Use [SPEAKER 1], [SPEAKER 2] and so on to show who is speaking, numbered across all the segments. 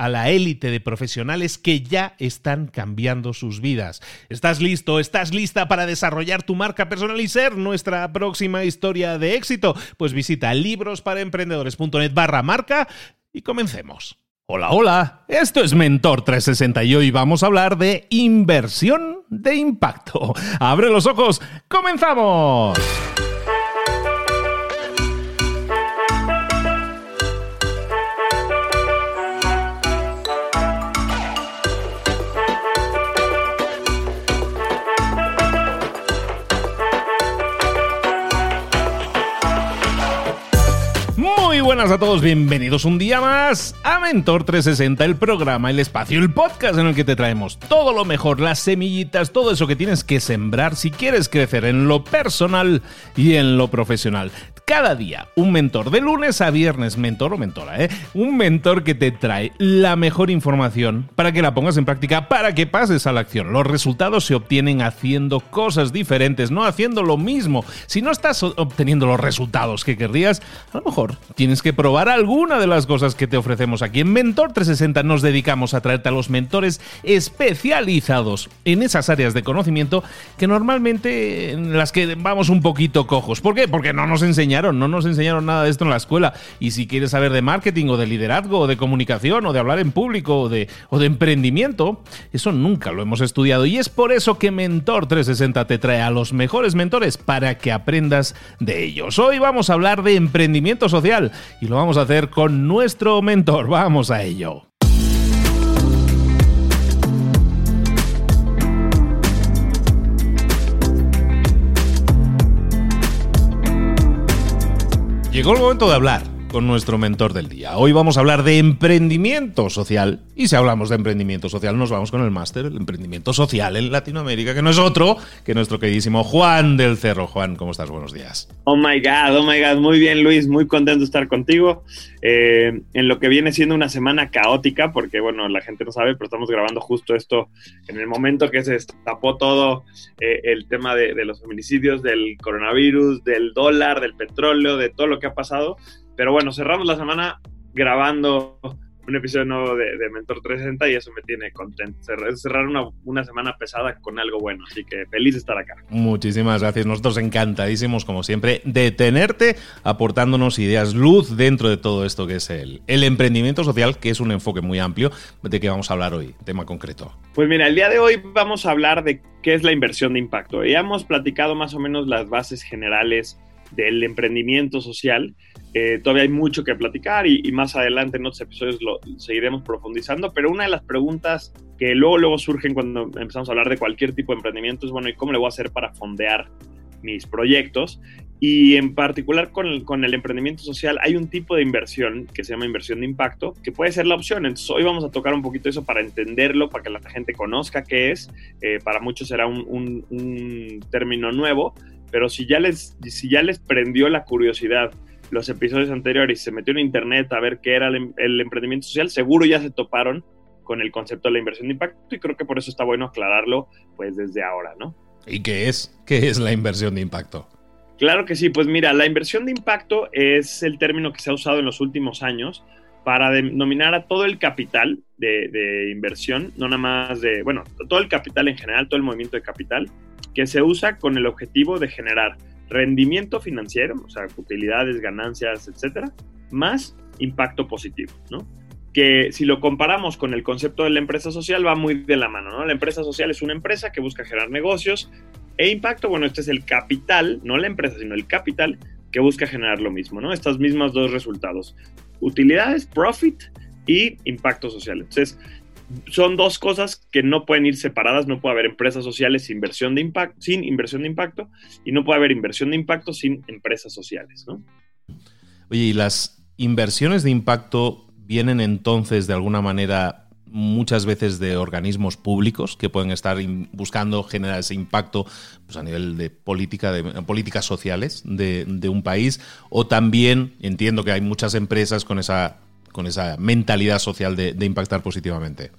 [SPEAKER 1] a la élite de profesionales que ya están cambiando sus vidas. ¿Estás listo? ¿Estás lista para desarrollar tu marca personal y ser nuestra próxima historia de éxito? Pues visita librosparaemprendedores.net barra marca y comencemos. Hola, hola, esto es Mentor 360 y hoy vamos a hablar de inversión de impacto. Abre los ojos, comenzamos. Buenas a todos, bienvenidos un día más a Mentor 360, el programa, el espacio, el podcast en el que te traemos todo lo mejor, las semillitas, todo eso que tienes que sembrar si quieres crecer en lo personal y en lo profesional. Cada día, un mentor, de lunes a viernes, mentor o mentora, ¿eh? Un mentor que te trae la mejor información para que la pongas en práctica, para que pases a la acción. Los resultados se obtienen haciendo cosas diferentes, no haciendo lo mismo. Si no estás obteniendo los resultados que querrías, a lo mejor tienes que probar alguna de las cosas que te ofrecemos aquí. En Mentor 360 nos dedicamos a traerte a los mentores especializados en esas áreas de conocimiento que normalmente en las que vamos un poquito cojos. ¿Por qué? Porque no nos enseñan no nos enseñaron nada de esto en la escuela. Y si quieres saber de marketing o de liderazgo o de comunicación o de hablar en público o de, o de emprendimiento, eso nunca lo hemos estudiado. Y es por eso que Mentor 360 te trae a los mejores mentores para que aprendas de ellos. Hoy vamos a hablar de emprendimiento social y lo vamos a hacer con nuestro mentor. Vamos a ello. Llegó el momento de hablar con nuestro mentor del día. Hoy vamos a hablar de emprendimiento social. Y si hablamos de emprendimiento social, nos vamos con el máster, el emprendimiento social en Latinoamérica, que no es otro que nuestro queridísimo Juan del Cerro. Juan, ¿cómo estás? Buenos días.
[SPEAKER 2] Oh my God, oh my God. Muy bien, Luis. Muy contento de estar contigo. Eh, en lo que viene siendo una semana caótica, porque bueno, la gente no sabe, pero estamos grabando justo esto en el momento que se destapó todo eh, el tema de, de los feminicidios, del coronavirus, del dólar, del petróleo, de todo lo que ha pasado. Pero bueno, cerramos la semana grabando un episodio nuevo de, Mentor 360 y eso me tiene contento. Cerrar una, semana pesada con algo bueno, así que feliz de estar acá.
[SPEAKER 1] Muchísimas gracias. Nosotros encantadísimos, como siempre, de tenerte aportándonos ideas, luz dentro de todo esto que es el, el emprendimiento social, que es un enfoque muy amplio de que vamos a hablar hoy, tema concreto.
[SPEAKER 2] Pues mira, el día de hoy vamos a hablar de qué es la inversión de impacto. Ya hemos platicado más o menos las bases generales del emprendimiento social eh, todavía hay mucho que platicar y, más adelante en otros episodios lo seguiremos profundizando, pero una de las preguntas que luego, luego surgen cuando empezamos a hablar de cualquier tipo de emprendimiento es, bueno, ¿y cómo le voy a hacer para fondear mis proyectos? Y en particular con el, con el emprendimiento social hay un tipo de inversión que se llama inversión de impacto, que puede ser la opción. Entonces hoy vamos a tocar un poquito eso para entenderlo, para que la gente conozca qué es. Eh, para muchos será un, un, un término nuevo, pero si ya les, si ya les prendió la curiosidad los episodios anteriores y se metió en internet a ver qué era el, el emprendimiento social, seguro ya se toparon con el concepto de la inversión de impacto y creo que por eso está bueno aclararlo pues desde ahora, ¿no?
[SPEAKER 1] ¿Y qué es? ¿Qué es la inversión de impacto?
[SPEAKER 2] Claro que sí, pues mira, la inversión de impacto es el término que se ha usado en los últimos años para denominar a todo el capital de, inversión, no nada más de, bueno, todo el capital en general, todo el movimiento de capital, que se usa con el objetivo de generar rendimiento financiero, o sea, utilidades, ganancias, etcétera, más impacto positivo, ¿no? Que si lo comparamos con el concepto de la empresa social, va muy de la mano, ¿no? La empresa social es una empresa que busca generar negocios e impacto, bueno, este es el capital, no la empresa, sino el capital que busca generar lo mismo, ¿no? Estas mismas dos resultados, utilidades, profit y impacto social. Entonces, son dos cosas que no pueden ir separadas, no puede haber empresas sociales sin inversión de impacto, sin inversión de impacto y no puede haber inversión de impacto sin empresas sociales, ¿no?
[SPEAKER 1] Oye, ¿y las inversiones de impacto vienen entonces de alguna manera muchas veces de organismos públicos que pueden estar buscando generar ese impacto pues, a nivel de política de políticas sociales de, un país o también entiendo que hay muchas empresas con esa con esa mentalidad social de, impactar positivamente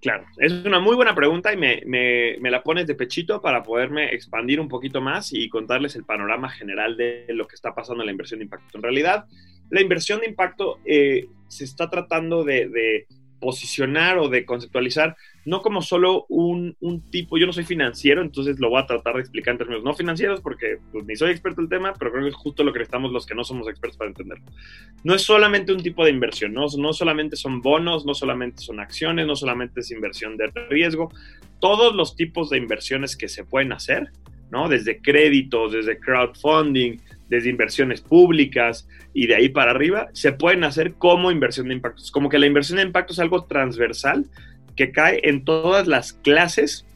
[SPEAKER 2] Claro, es una muy buena pregunta y me, la pones de pechito para poderme expandir un poquito más y contarles el panorama general de lo que está pasando en la inversión de impacto. En realidad, la inversión de impacto eh, se está tratando de posicionar o de conceptualizar, no como solo un, tipo, yo no soy financiero, entonces lo voy a tratar de explicar en términos no financieros porque pues, ni soy experto en el tema, pero creo que es justo lo que estamos los que no somos expertos para entenderlo. No es solamente un tipo de inversión, no, no solamente son bonos, no solamente son acciones, no solamente es inversión de riesgo, todos los tipos de inversiones que se pueden hacer, ¿no? Desde créditos, desde crowdfunding, desde inversiones públicas y de ahí para arriba, se pueden hacer como inversión de impacto. Es como que la inversión de impacto es algo transversal que cae en todas las clases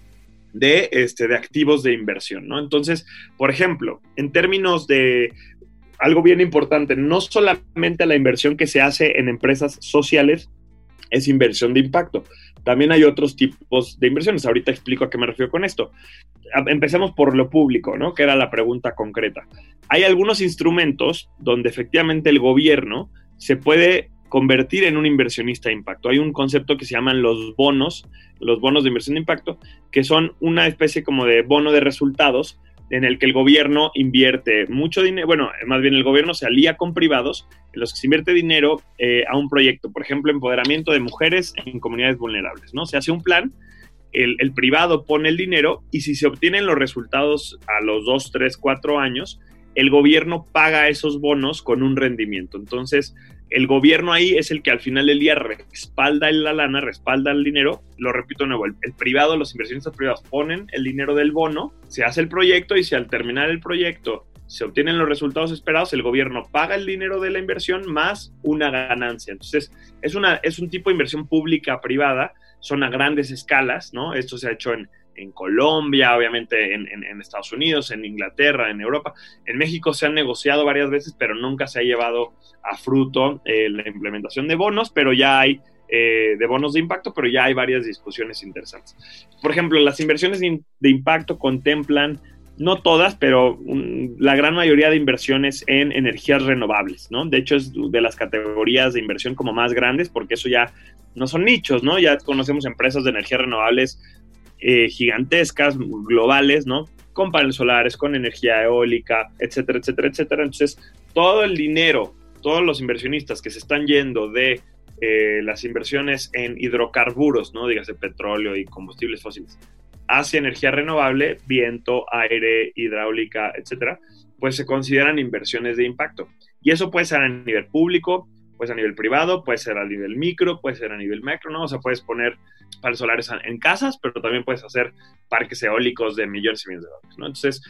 [SPEAKER 2] de, este, de activos de inversión, ¿no? Entonces, por ejemplo, en términos de algo bien importante, no solamente la inversión que se hace en empresas sociales es inversión de impacto, también hay otros tipos de inversiones. Ahorita explico a qué me refiero con esto. Empecemos por lo público, ¿no? Que era la pregunta concreta. Hay algunos instrumentos donde efectivamente el gobierno se puede convertir en un inversionista de impacto. Hay un concepto que se llaman los bonos, los bonos de inversión de impacto, que son una especie como de bono de resultados en el que el gobierno invierte mucho dinero, bueno, más bien el gobierno se alía con privados en los que se invierte dinero eh, a un proyecto, por ejemplo, empoderamiento de mujeres en comunidades vulnerables, ¿no? Se hace un plan, el, el privado pone el dinero y si se obtienen los resultados a los dos, tres, cuatro años, el gobierno paga esos bonos con un rendimiento. Entonces, el gobierno ahí es el que al final del día respalda la lana, respalda el dinero. Lo repito de nuevo, el, privado, los inversionistas privados ponen el dinero del bono, se hace el proyecto y si al terminar el proyecto se obtienen los resultados esperados, el gobierno paga el dinero de la inversión más una ganancia. Entonces, es, una, es un tipo de inversión pública privada, son a grandes escalas, ¿no? Esto se ha hecho en, en Colombia, obviamente en, Estados Unidos, en Inglaterra, en Europa. En México se han negociado varias veces, pero nunca se ha llevado a fruto eh, la implementación de bonos, pero ya hay eh, de bonos de impacto, pero ya hay varias discusiones interesantes. Por ejemplo, las inversiones de impacto contemplan no todas, pero la gran mayoría de inversiones en energías renovables, ¿no? De hecho, es de las categorías de inversión como más grandes, porque eso ya no son nichos, ¿no? Ya conocemos empresas de energías renovables eh, gigantescas, globales, ¿no? Con paneles solares, con energía eólica, etcétera, etcétera, etcétera. Entonces, todo el dinero, todos los inversionistas que se están yendo de eh, las inversiones en hidrocarburos, ¿no? Dígase petróleo y combustibles fósiles, hacia energía renovable, viento, aire, hidráulica, etcétera, pues se consideran inversiones de impacto. Y eso puede ser a nivel público, puede ser a nivel privado, puede ser a nivel micro, puede ser a nivel macro, ¿no? O sea, puedes poner paneles solares en casas, pero también puedes hacer parques eólicos de millones y millones de dólares, ¿no? Entonces,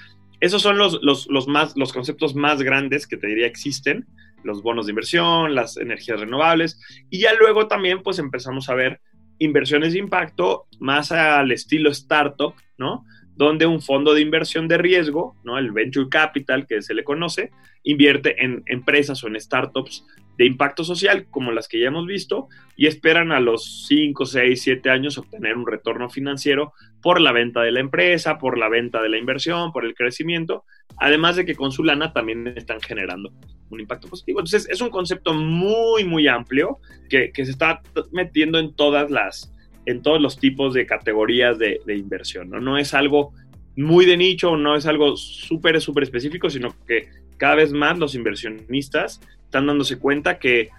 [SPEAKER 2] esos son los, los, los, más, los conceptos más grandes que te diría existen, los bonos de inversión, las energías renovables, y ya luego también pues empezamos a ver inversiones de impacto más al estilo startup, ¿no? Donde un fondo de inversión de riesgo, ¿no? El venture capital que se le conoce, invierte en empresas o en startups de impacto social, como las que ya hemos visto, y esperan a los 5, 6, 7 años obtener un retorno financiero por la venta de la empresa, por la venta de la inversión, por el crecimiento, además de que con su lana también están generando un impacto positivo. Entonces, es un concepto muy, muy amplio que, se está metiendo en todas las, en todos los tipos de categorías de, inversión, ¿no? No es algo muy de nicho, no es algo súper, súper específico, sino que cada vez más los inversionistas están dándose cuenta que,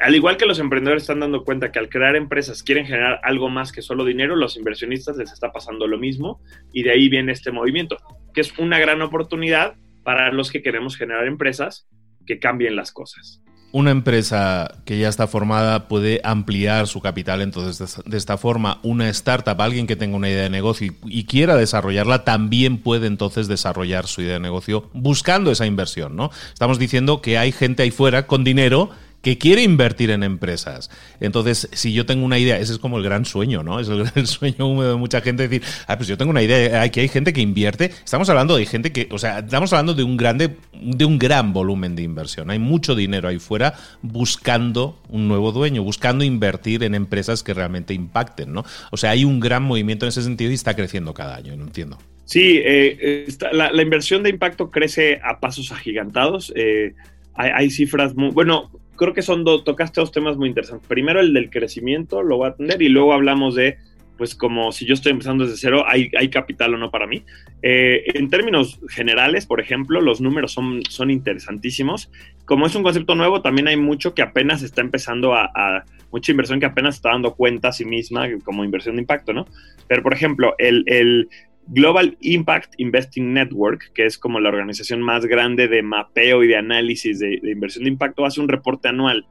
[SPEAKER 2] al igual que los emprendedores están dando cuenta que al crear empresas quieren generar algo más que solo dinero, los inversionistas les está pasando lo mismo y de ahí viene este movimiento, que es una gran oportunidad para los que queremos generar empresas que cambien las cosas
[SPEAKER 1] una empresa que ya está formada puede ampliar su capital. Entonces, de esta forma, una startup, alguien que tenga una idea de negocio y, quiera desarrollarla, también puede entonces desarrollar su idea de negocio buscando esa inversión, ¿no? Estamos diciendo que hay gente ahí fuera con dinero que quiere invertir en empresas. Entonces, si yo tengo una idea, ese es como el gran sueño, ¿no? Es el gran sueño húmedo de mucha gente decir, ah, pues yo tengo una idea, aquí hay gente que invierte. Estamos hablando de gente que, o sea, estamos hablando de un grande, de un gran volumen de inversión. Hay mucho dinero ahí fuera buscando un nuevo dueño, buscando invertir en empresas que realmente impacten, ¿no? O sea, hay un gran movimiento en ese sentido y está creciendo cada año, no entiendo.
[SPEAKER 2] Sí, eh, la, inversión de impacto crece a pasos agigantados. Eh, hay, hay, cifras muy, bueno, creo que son dos, tocaste dos temas muy interesantes. Primero el del crecimiento, lo voy a atender, y luego hablamos de, pues como si yo estoy empezando desde cero, ¿hay, hay capital o no para mí? Eh, en términos generales, por ejemplo, los números son, son interesantísimos. Como es un concepto nuevo, también hay mucho que apenas está empezando a, mucha inversión que apenas está dando cuenta a sí misma como inversión de impacto, ¿no? Pero, por ejemplo, el Global Impact Investing Network, que es como la organización más grande de mapeo y de análisis de, inversión de impacto, hace un reporte anual.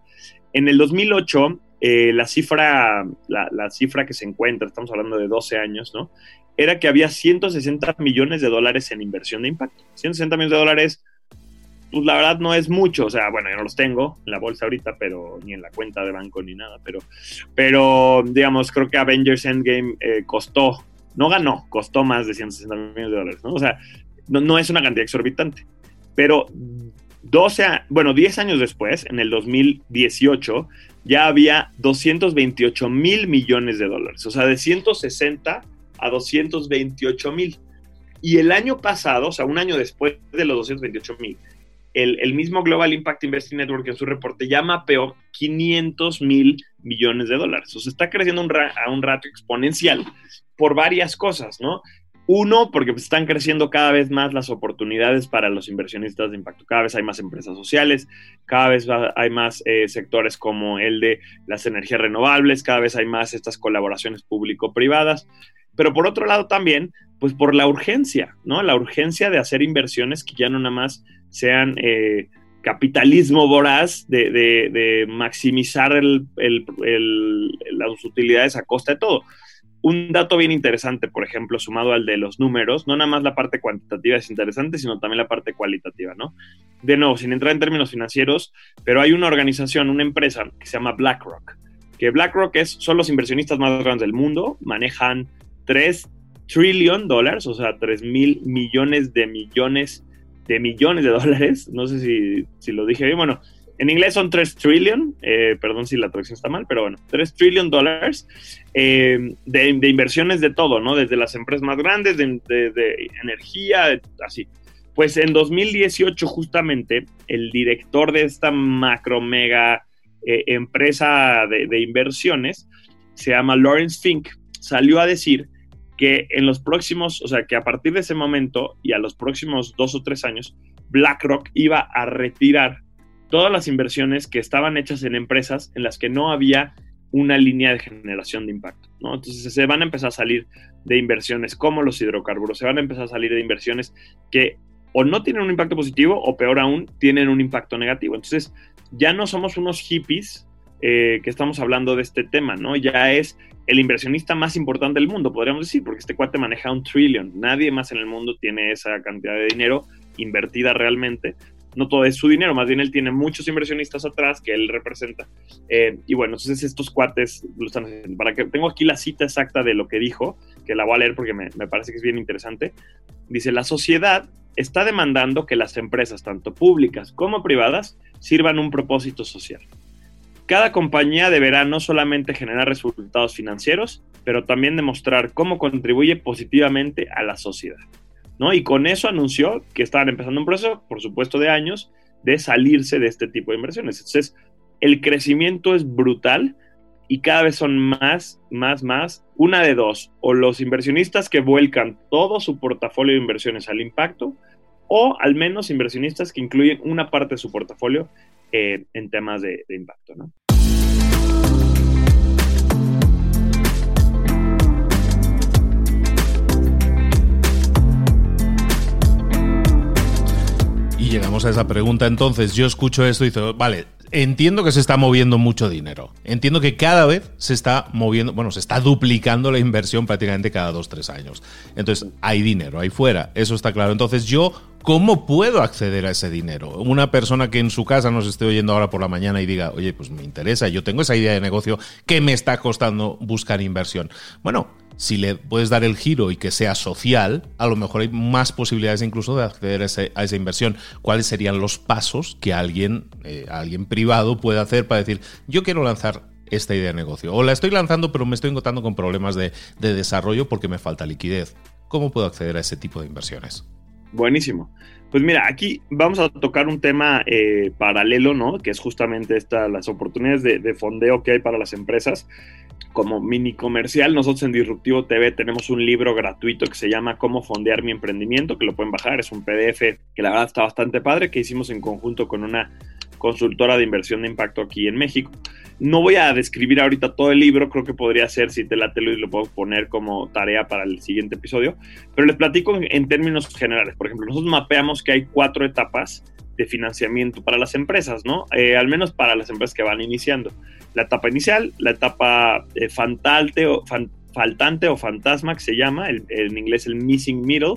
[SPEAKER 2] En el 2008, eh, la, cifra, la, cifra que se encuentra, estamos hablando de 12 años, ¿no? Era que había 160 millones de dólares en inversión de impacto. 160 millones de dólares, pues la verdad no es mucho. O sea, bueno, yo no los tengo en la bolsa ahorita, pero ni en la cuenta de banco ni nada. Pero, pero digamos, creo que Avengers Endgame eh, costó no ganó, costó más de 160 millones de dólares, ¿no? O sea, no, es una cantidad exorbitante. Pero 12, bueno, 10 años después, en el 2018, ya había 228 mil millones de dólares. O sea, de 160 a 228 mil. Y el año pasado, o sea, un año después de los 228 mil, el, mismo Global Impact Investing Network en su reporte ya mapeó 500 mil millones de dólares. O sea, está creciendo a un ratio exponencial por varias cosas, ¿no? Uno, porque pues, están creciendo cada vez más las oportunidades para los inversionistas de impacto. Cada vez hay más empresas sociales, cada vez hay más eh, sectores como el de las energías renovables, cada vez hay más estas colaboraciones público-privadas. Pero por otro lado también, pues por la urgencia, ¿no? La urgencia de hacer inversiones que ya no nada más sean eh, capitalismo voraz de, maximizar las utilidades a costa de todo un dato bien interesante, por ejemplo, sumado al de los números, no nada más la parte cuantitativa es interesante, sino también la parte cualitativa, ¿no? De nuevo, sin entrar en términos financieros, pero hay una organización, una empresa que se llama BlackRock, que BlackRock es, son los inversionistas más grandes del mundo, manejan 3 trillion dólares, o sea, 3 mil millones de millones de millones de dólares, no sé si, si lo dije bien, bueno, en inglés son 3 trillion, eh, perdón si la traducción está mal, pero bueno, 3 trillion dólares eh, de, inversiones de todo, ¿no? Desde las empresas más grandes, de, energía, así. Pues en 2018 justamente el director de esta macro mega eh, empresa de, inversiones, se llama Lawrence Fink, salió a decir que en los próximos, o sea, que a partir de ese momento y a los próximos dos o tres años, BlackRock iba a retirar todas las inversiones que estaban hechas en empresas en las que no había una línea de generación de impacto. Entonces se van a empezar a salir de inversiones como los hidrocarburos, se van a empezar a salir de inversiones que o no tienen un impacto positivo o peor aún, tienen un impacto negativo. Entonces ya no somos unos hippies eh, que estamos hablando de este tema, ¿no? Ya es el inversionista más importante del mundo, podríamos decir, porque este cuate maneja un trillón. Nadie más en el mundo tiene esa cantidad de dinero invertida realmente no todo es su dinero, más bien él tiene muchos inversionistas atrás que él representa. Eh, y bueno, entonces estos cuates lo están haciendo. Para que tengo aquí la cita exacta de lo que dijo, que la voy a leer porque me, parece que es bien interesante. Dice, la sociedad está demandando que las empresas, tanto públicas como privadas, sirvan un propósito social. Cada compañía deberá no solamente generar resultados financieros, pero también demostrar cómo contribuye positivamente a la sociedad. ¿no? Y con eso anunció que estaban empezando un proceso, por supuesto, de años, de salirse de este tipo de inversiones. Entonces, el crecimiento es brutal y cada vez son más, más, más. Una de dos, o los inversionistas que vuelcan todo su portafolio de inversiones al impacto, o al menos inversionistas que incluyen una parte de su portafolio eh, en temas de, impacto. ¿no?
[SPEAKER 1] Y llegamos a esa pregunta entonces, yo escucho esto y digo, vale, entiendo que se está moviendo mucho dinero. Entiendo que cada vez se está moviendo, bueno, se está duplicando la inversión prácticamente cada dos, tres años. Entonces, hay dinero ahí fuera, eso está claro. Entonces, yo, ¿cómo puedo acceder a ese dinero? Una persona que en su casa nos esté oyendo ahora por la mañana y diga, oye, pues me interesa, yo tengo esa idea de negocio que me está costando buscar inversión. Bueno, si le puedes dar el giro y que sea social, a lo mejor hay más posibilidades incluso de acceder a, esa inversión. ¿Cuáles serían los pasos que alguien, eh, alguien privado puede hacer para decir, yo quiero lanzar esta idea de negocio? O la estoy lanzando, pero me estoy encontrando con problemas de, desarrollo porque me falta liquidez. ¿Cómo puedo acceder a ese tipo de inversiones?
[SPEAKER 2] Buenísimo. Pues mira, aquí vamos a tocar un tema eh, paralelo, ¿no? Que es justamente esta, las oportunidades de, de, fondeo que hay para las empresas como mini comercial, nosotros en Disruptivo TV tenemos un libro gratuito que se llama Cómo fondear mi emprendimiento, que lo pueden bajar, es un PDF que la verdad está bastante padre, que hicimos en conjunto con una consultora de inversión de impacto aquí en México. No voy a describir ahorita todo el libro, creo que podría ser, si te la telo y lo puedo poner como tarea para el siguiente episodio, pero les platico en, en términos generales. Por ejemplo, nosotros mapeamos que hay cuatro etapas de financiamiento para las empresas, ¿no? Eh, al menos para las empresas que van iniciando. La etapa inicial, la etapa eh, o, faltante o fantasma, que se llama, en inglés el missing middle,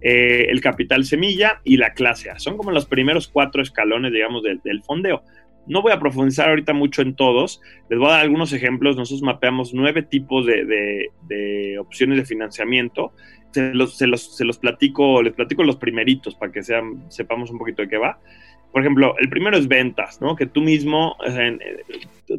[SPEAKER 2] eh, el capital semilla y la clase A. Son como los primeros cuatro escalones, digamos, del, fondeo. No voy a profundizar ahorita mucho en todos, les voy a dar algunos ejemplos. Nosotros mapeamos nueve tipos de, de opciones de financiamiento se los, se los, platico, les platico los primeritos para que sean, sepamos un poquito de qué va. Por ejemplo, el primero es ventas, ¿no? Que tú mismo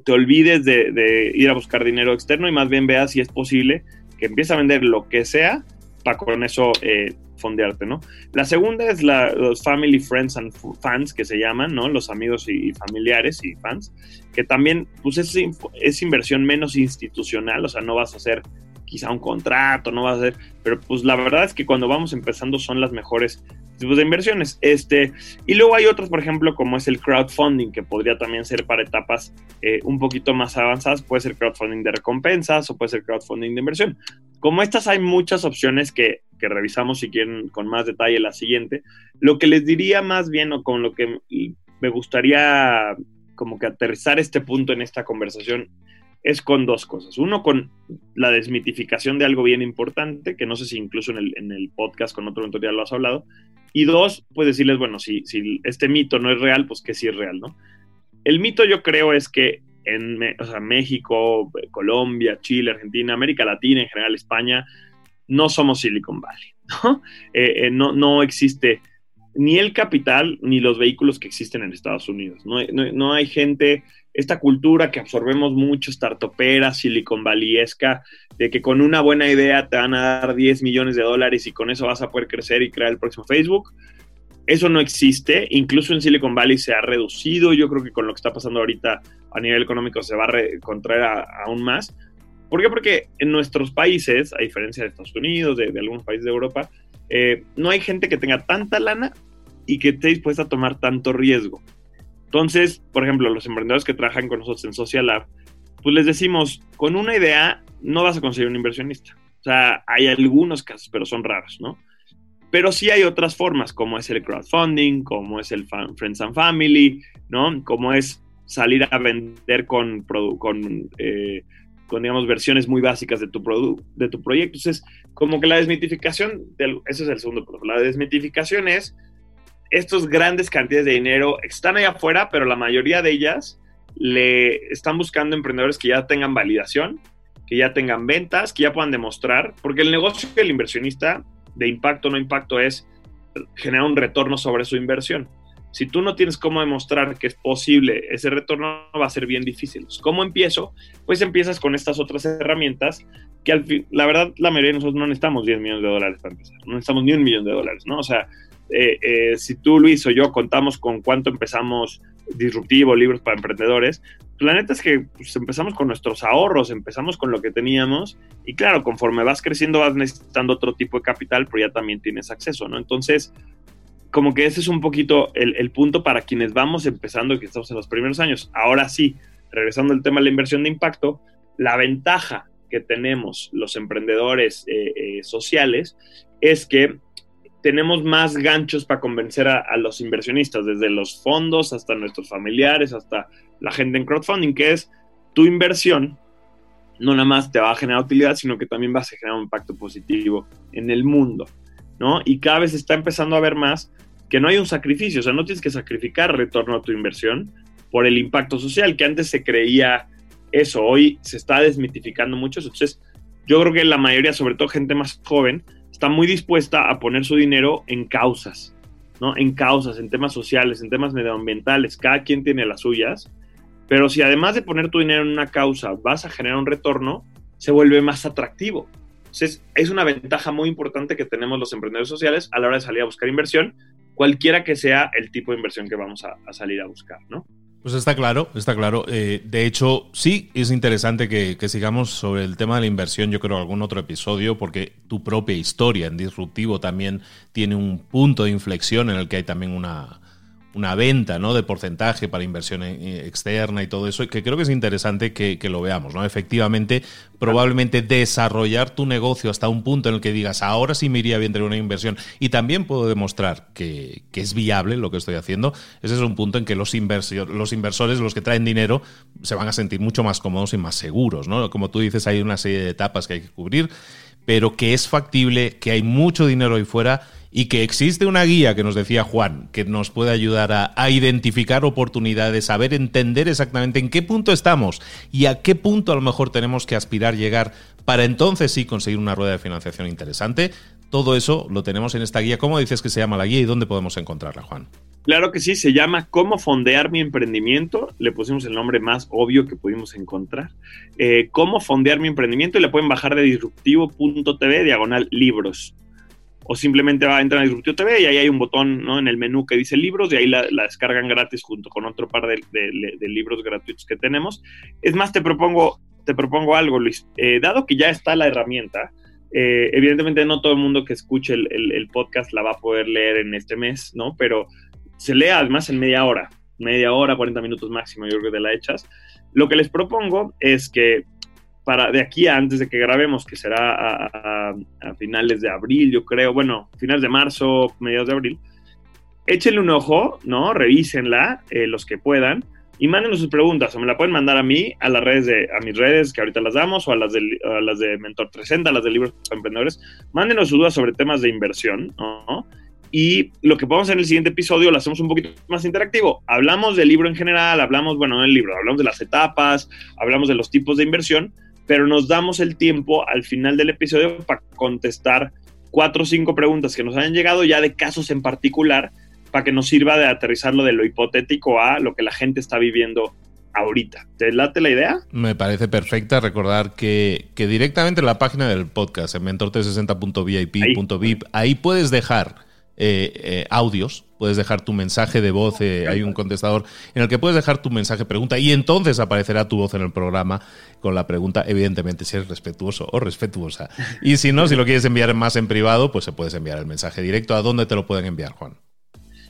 [SPEAKER 2] te olvides de, ir a buscar dinero externo y más bien veas si es posible que empieces a vender lo que sea para con eso eh, fondearte, ¿no? La segunda es la, los family, friends and fans que se llaman, ¿no? Los amigos y, familiares y fans, que también, pues es, es inversión menos institucional, o sea, no vas a hacer quizá un contrato, no va a ser, pero pues la verdad es que cuando vamos empezando son las mejores tipos de inversiones. Este, y luego hay otros, por ejemplo, como es el crowdfunding, que podría también ser para etapas eh, un poquito más avanzadas, puede ser crowdfunding de recompensas o puede ser crowdfunding de inversión. Como estas hay muchas opciones que, que revisamos si quieren con más detalle la siguiente, lo que les diría más bien o con lo que me gustaría como que aterrizar este punto en esta conversación es con dos cosas. Uno, con la desmitificación de algo bien importante, que no sé si incluso en el, en el podcast con otro mentor ya lo has hablado. Y dos, pues decirles, bueno, si, si este mito no es real, pues que sí es real, ¿no? El mito yo creo es que en o sea, México, Colombia, Chile, Argentina, América Latina, en general España, no somos Silicon Valley, ¿no? Eh, eh, no, no existe ni el capital ni los vehículos que existen en Estados Unidos. No, no, no hay gente esta cultura que absorbemos mucho, startupera, Silicon Valleyesca, de que con una buena idea te van a dar 10 millones de dólares y con eso vas a poder crecer y crear el próximo Facebook. Eso no existe, incluso en Silicon Valley se ha reducido, yo creo que con lo que está pasando ahorita a nivel económico se va a contraer aún más. ¿Por qué? Porque en nuestros países, a diferencia de Estados Unidos, de, algunos países de Europa, eh, no hay gente que tenga tanta lana y que esté dispuesta a tomar tanto riesgo. Entonces, por ejemplo, los emprendedores que trabajan con nosotros en Social Lab, pues les decimos, con una idea no vas a conseguir un inversionista. O sea, hay algunos casos, pero son raros, ¿no? Pero sí hay otras formas, como es el crowdfunding, como es el Friends and Family, ¿no? Como es salir a vender con, con, eh, con digamos, versiones muy básicas de tu, de tu proyecto. Entonces, como que la desmitificación, del, ese es el segundo punto, la desmitificación es estos grandes cantidades de dinero están ahí afuera, pero la mayoría de ellas le están buscando emprendedores que ya tengan validación, que ya tengan ventas, que ya puedan demostrar, porque el negocio del inversionista de impacto no impacto es generar un retorno sobre su inversión. Si tú no tienes cómo demostrar que es posible ese retorno, va a ser bien difícil. ¿Cómo empiezo? Pues empiezas con estas otras herramientas que al fin, la verdad, la mayoría de nosotros no necesitamos 10 millones de dólares para empezar. No necesitamos ni un millón de dólares, ¿no? O sea, eh, eh, si tú, Luis o yo contamos con cuánto empezamos disruptivo, libros para emprendedores, pues la neta es que pues, empezamos con nuestros ahorros, empezamos con lo que teníamos y claro, conforme vas creciendo vas necesitando otro tipo de capital, pero ya también tienes acceso, ¿no? Entonces, como que ese es un poquito el, punto para quienes vamos empezando y que estamos en los primeros años. Ahora sí, regresando al tema de la inversión de impacto, la ventaja que tenemos los emprendedores eh, sociales es que tenemos más ganchos para convencer a, los inversionistas, desde los fondos hasta nuestros familiares, hasta la gente en crowdfunding, que es tu inversión no nada más te va a generar utilidad, sino que también va a generar un impacto positivo en el mundo. ¿no? Y cada vez está empezando a ver más que no hay un sacrificio, o sea, no tienes que sacrificar retorno a tu inversión por el impacto social, que antes se creía eso, hoy se está desmitificando mucho, entonces yo creo que la mayoría, sobre todo gente más joven, está muy dispuesta a poner su dinero en causas, ¿no? En causas, en temas sociales, en temas medioambientales, cada quien tiene las suyas, pero si además de poner tu dinero en una causa vas a generar un retorno, se vuelve más atractivo. Entonces, es una ventaja muy importante que tenemos los emprendedores sociales a la hora de salir a buscar inversión, cualquiera que sea el tipo de inversión que vamos a, salir a buscar, ¿no?
[SPEAKER 1] Pues está claro, está claro. Eh, de hecho, sí es interesante que, que, sigamos sobre el tema de la inversión, yo creo, algún otro episodio, porque tu propia historia en Disruptivo también tiene un punto de inflexión en el que hay también una, una venta ¿no? de porcentaje para inversión eh, externa y todo eso, que creo que es interesante que, lo veamos. ¿no? Efectivamente, probablemente desarrollar tu negocio hasta un punto en el que digas, ahora sí me iría bien tener una inversión y también puedo demostrar que, es viable lo que estoy haciendo, ese es un punto en que los, los inversores, los que traen dinero, se van a sentir mucho más cómodos y más seguros. ¿no? Como tú dices, hay una serie de etapas que hay que cubrir, pero que es factible, que hay mucho dinero ahí fuera y que existe una guía que nos decía Juan, que nos puede ayudar a, identificar oportunidades, saber entender exactamente en qué punto estamos y a qué punto a lo mejor tenemos que aspirar llegar para entonces sí conseguir una rueda de financiación interesante. Todo eso lo tenemos en esta guía. ¿Cómo dices que se llama la guía y dónde podemos encontrarla, Juan?
[SPEAKER 2] Claro que sí, se llama Cómo fondear mi emprendimiento. Le pusimos el nombre más obvio que pudimos encontrar. Eh, Cómo fondear mi emprendimiento y la pueden bajar de disruptivo.tv diagonal libros o simplemente va a entrar a Disruptivo TV y ahí hay un botón ¿no? en el menú que dice libros y ahí la, descargan gratis junto con otro par de, libros gratuitos que tenemos. Es más, te propongo, te propongo algo, Luis. Eh, dado que ya está la herramienta, eh, evidentemente no todo el mundo que escuche el, podcast la va a poder leer en este mes, ¿no? Pero se lee además en media hora, media hora, 40 minutos máximo, yo creo que te la echas. Lo que les propongo es que para de aquí a antes de que grabemos, que será a, finales de abril, yo creo, bueno, finales de marzo, mediados de abril, échenle un ojo, ¿no? Revísenla, eh, los que puedan, y mándenos sus preguntas, o me la pueden mandar a mí, a las redes de, a mis redes, que ahorita las damos, o a las de, a las de Mentor 360, a las de Libros para Emprendedores. Mándenos sus dudas sobre temas de inversión, ¿no? Y lo que podemos hacer en el siguiente episodio lo hacemos un poquito más interactivo. Hablamos del libro en general, hablamos, bueno, no del libro, hablamos de las etapas, hablamos de los tipos de inversión, pero nos damos el tiempo al final del episodio para contestar cuatro o cinco preguntas que nos hayan llegado ya de casos en particular para que nos sirva de aterrizarlo de lo hipotético a lo que la gente está viviendo ahorita. ¿Te late la idea?
[SPEAKER 1] Me parece perfecta. Recordar que, que directamente en la página del podcast, en mentor360.vip.vip, ahí puedes dejar eh, eh, audios, puedes dejar tu mensaje de voz, eh, hay un contestador en el que puedes dejar tu mensaje pregunta y entonces aparecerá tu voz en el programa con la pregunta, evidentemente si eres respetuoso o respetuosa. Y si no, si lo quieres enviar más en privado, pues se puedes enviar el mensaje directo. ¿A dónde te lo pueden enviar, Juan?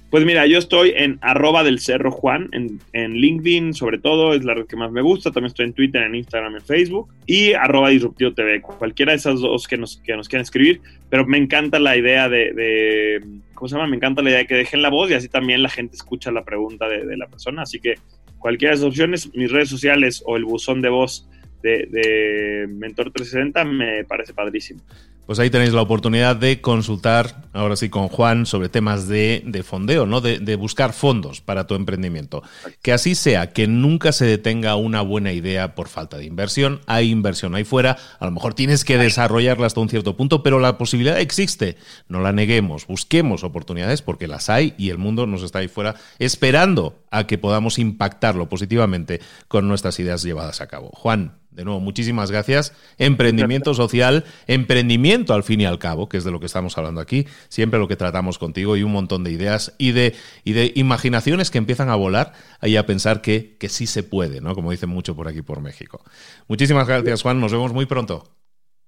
[SPEAKER 2] Pues mira, yo estoy en arroba del Cerro Juan, en, LinkedIn sobre todo, es la red que más me gusta. También estoy en Twitter, en Instagram, en Facebook y arroba Disruptivo TV. Cualquiera de esas dos que nos, que nos quieran escribir, pero me encanta la idea de, ¿cómo se llama? Me encanta la idea de que dejen la voz y así también la gente escucha la pregunta de, la persona. Así que cualquiera de esas opciones, mis redes sociales o el buzón de voz de, de Mentor 360 me parece padrísimo.
[SPEAKER 3] Pues ahí tenéis la oportunidad de consultar, ahora sí, con Juan sobre temas de, fondeo, ¿no? De, de, buscar fondos para tu emprendimiento. Que así sea, que nunca se detenga una buena idea por falta de inversión. Hay inversión ahí fuera, a lo mejor tienes que desarrollarla hasta un cierto punto, pero la posibilidad existe. No la neguemos, busquemos oportunidades porque las hay y el mundo nos está ahí fuera esperando a que podamos impactarlo positivamente con nuestras ideas llevadas a cabo. Juan, de nuevo, muchísimas gracias. Emprendimiento social, emprendimiento al fin y al cabo, que es de lo que estamos hablando aquí, siempre lo que tratamos contigo y un montón de ideas y de, y de imaginaciones que empiezan a volar y a pensar que, que sí se puede, ¿no? Como dicen mucho por aquí por México. Muchísimas gracias, Juan. Nos vemos muy pronto.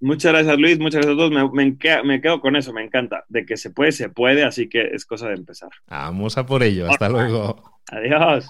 [SPEAKER 4] Muchas gracias, Luis. Muchas gracias a todos. Me, me, quedo con eso, me encanta. De que se puede, se puede, así que es cosa de empezar.
[SPEAKER 3] Vamos a por ello. Hasta luego.
[SPEAKER 4] Adiós.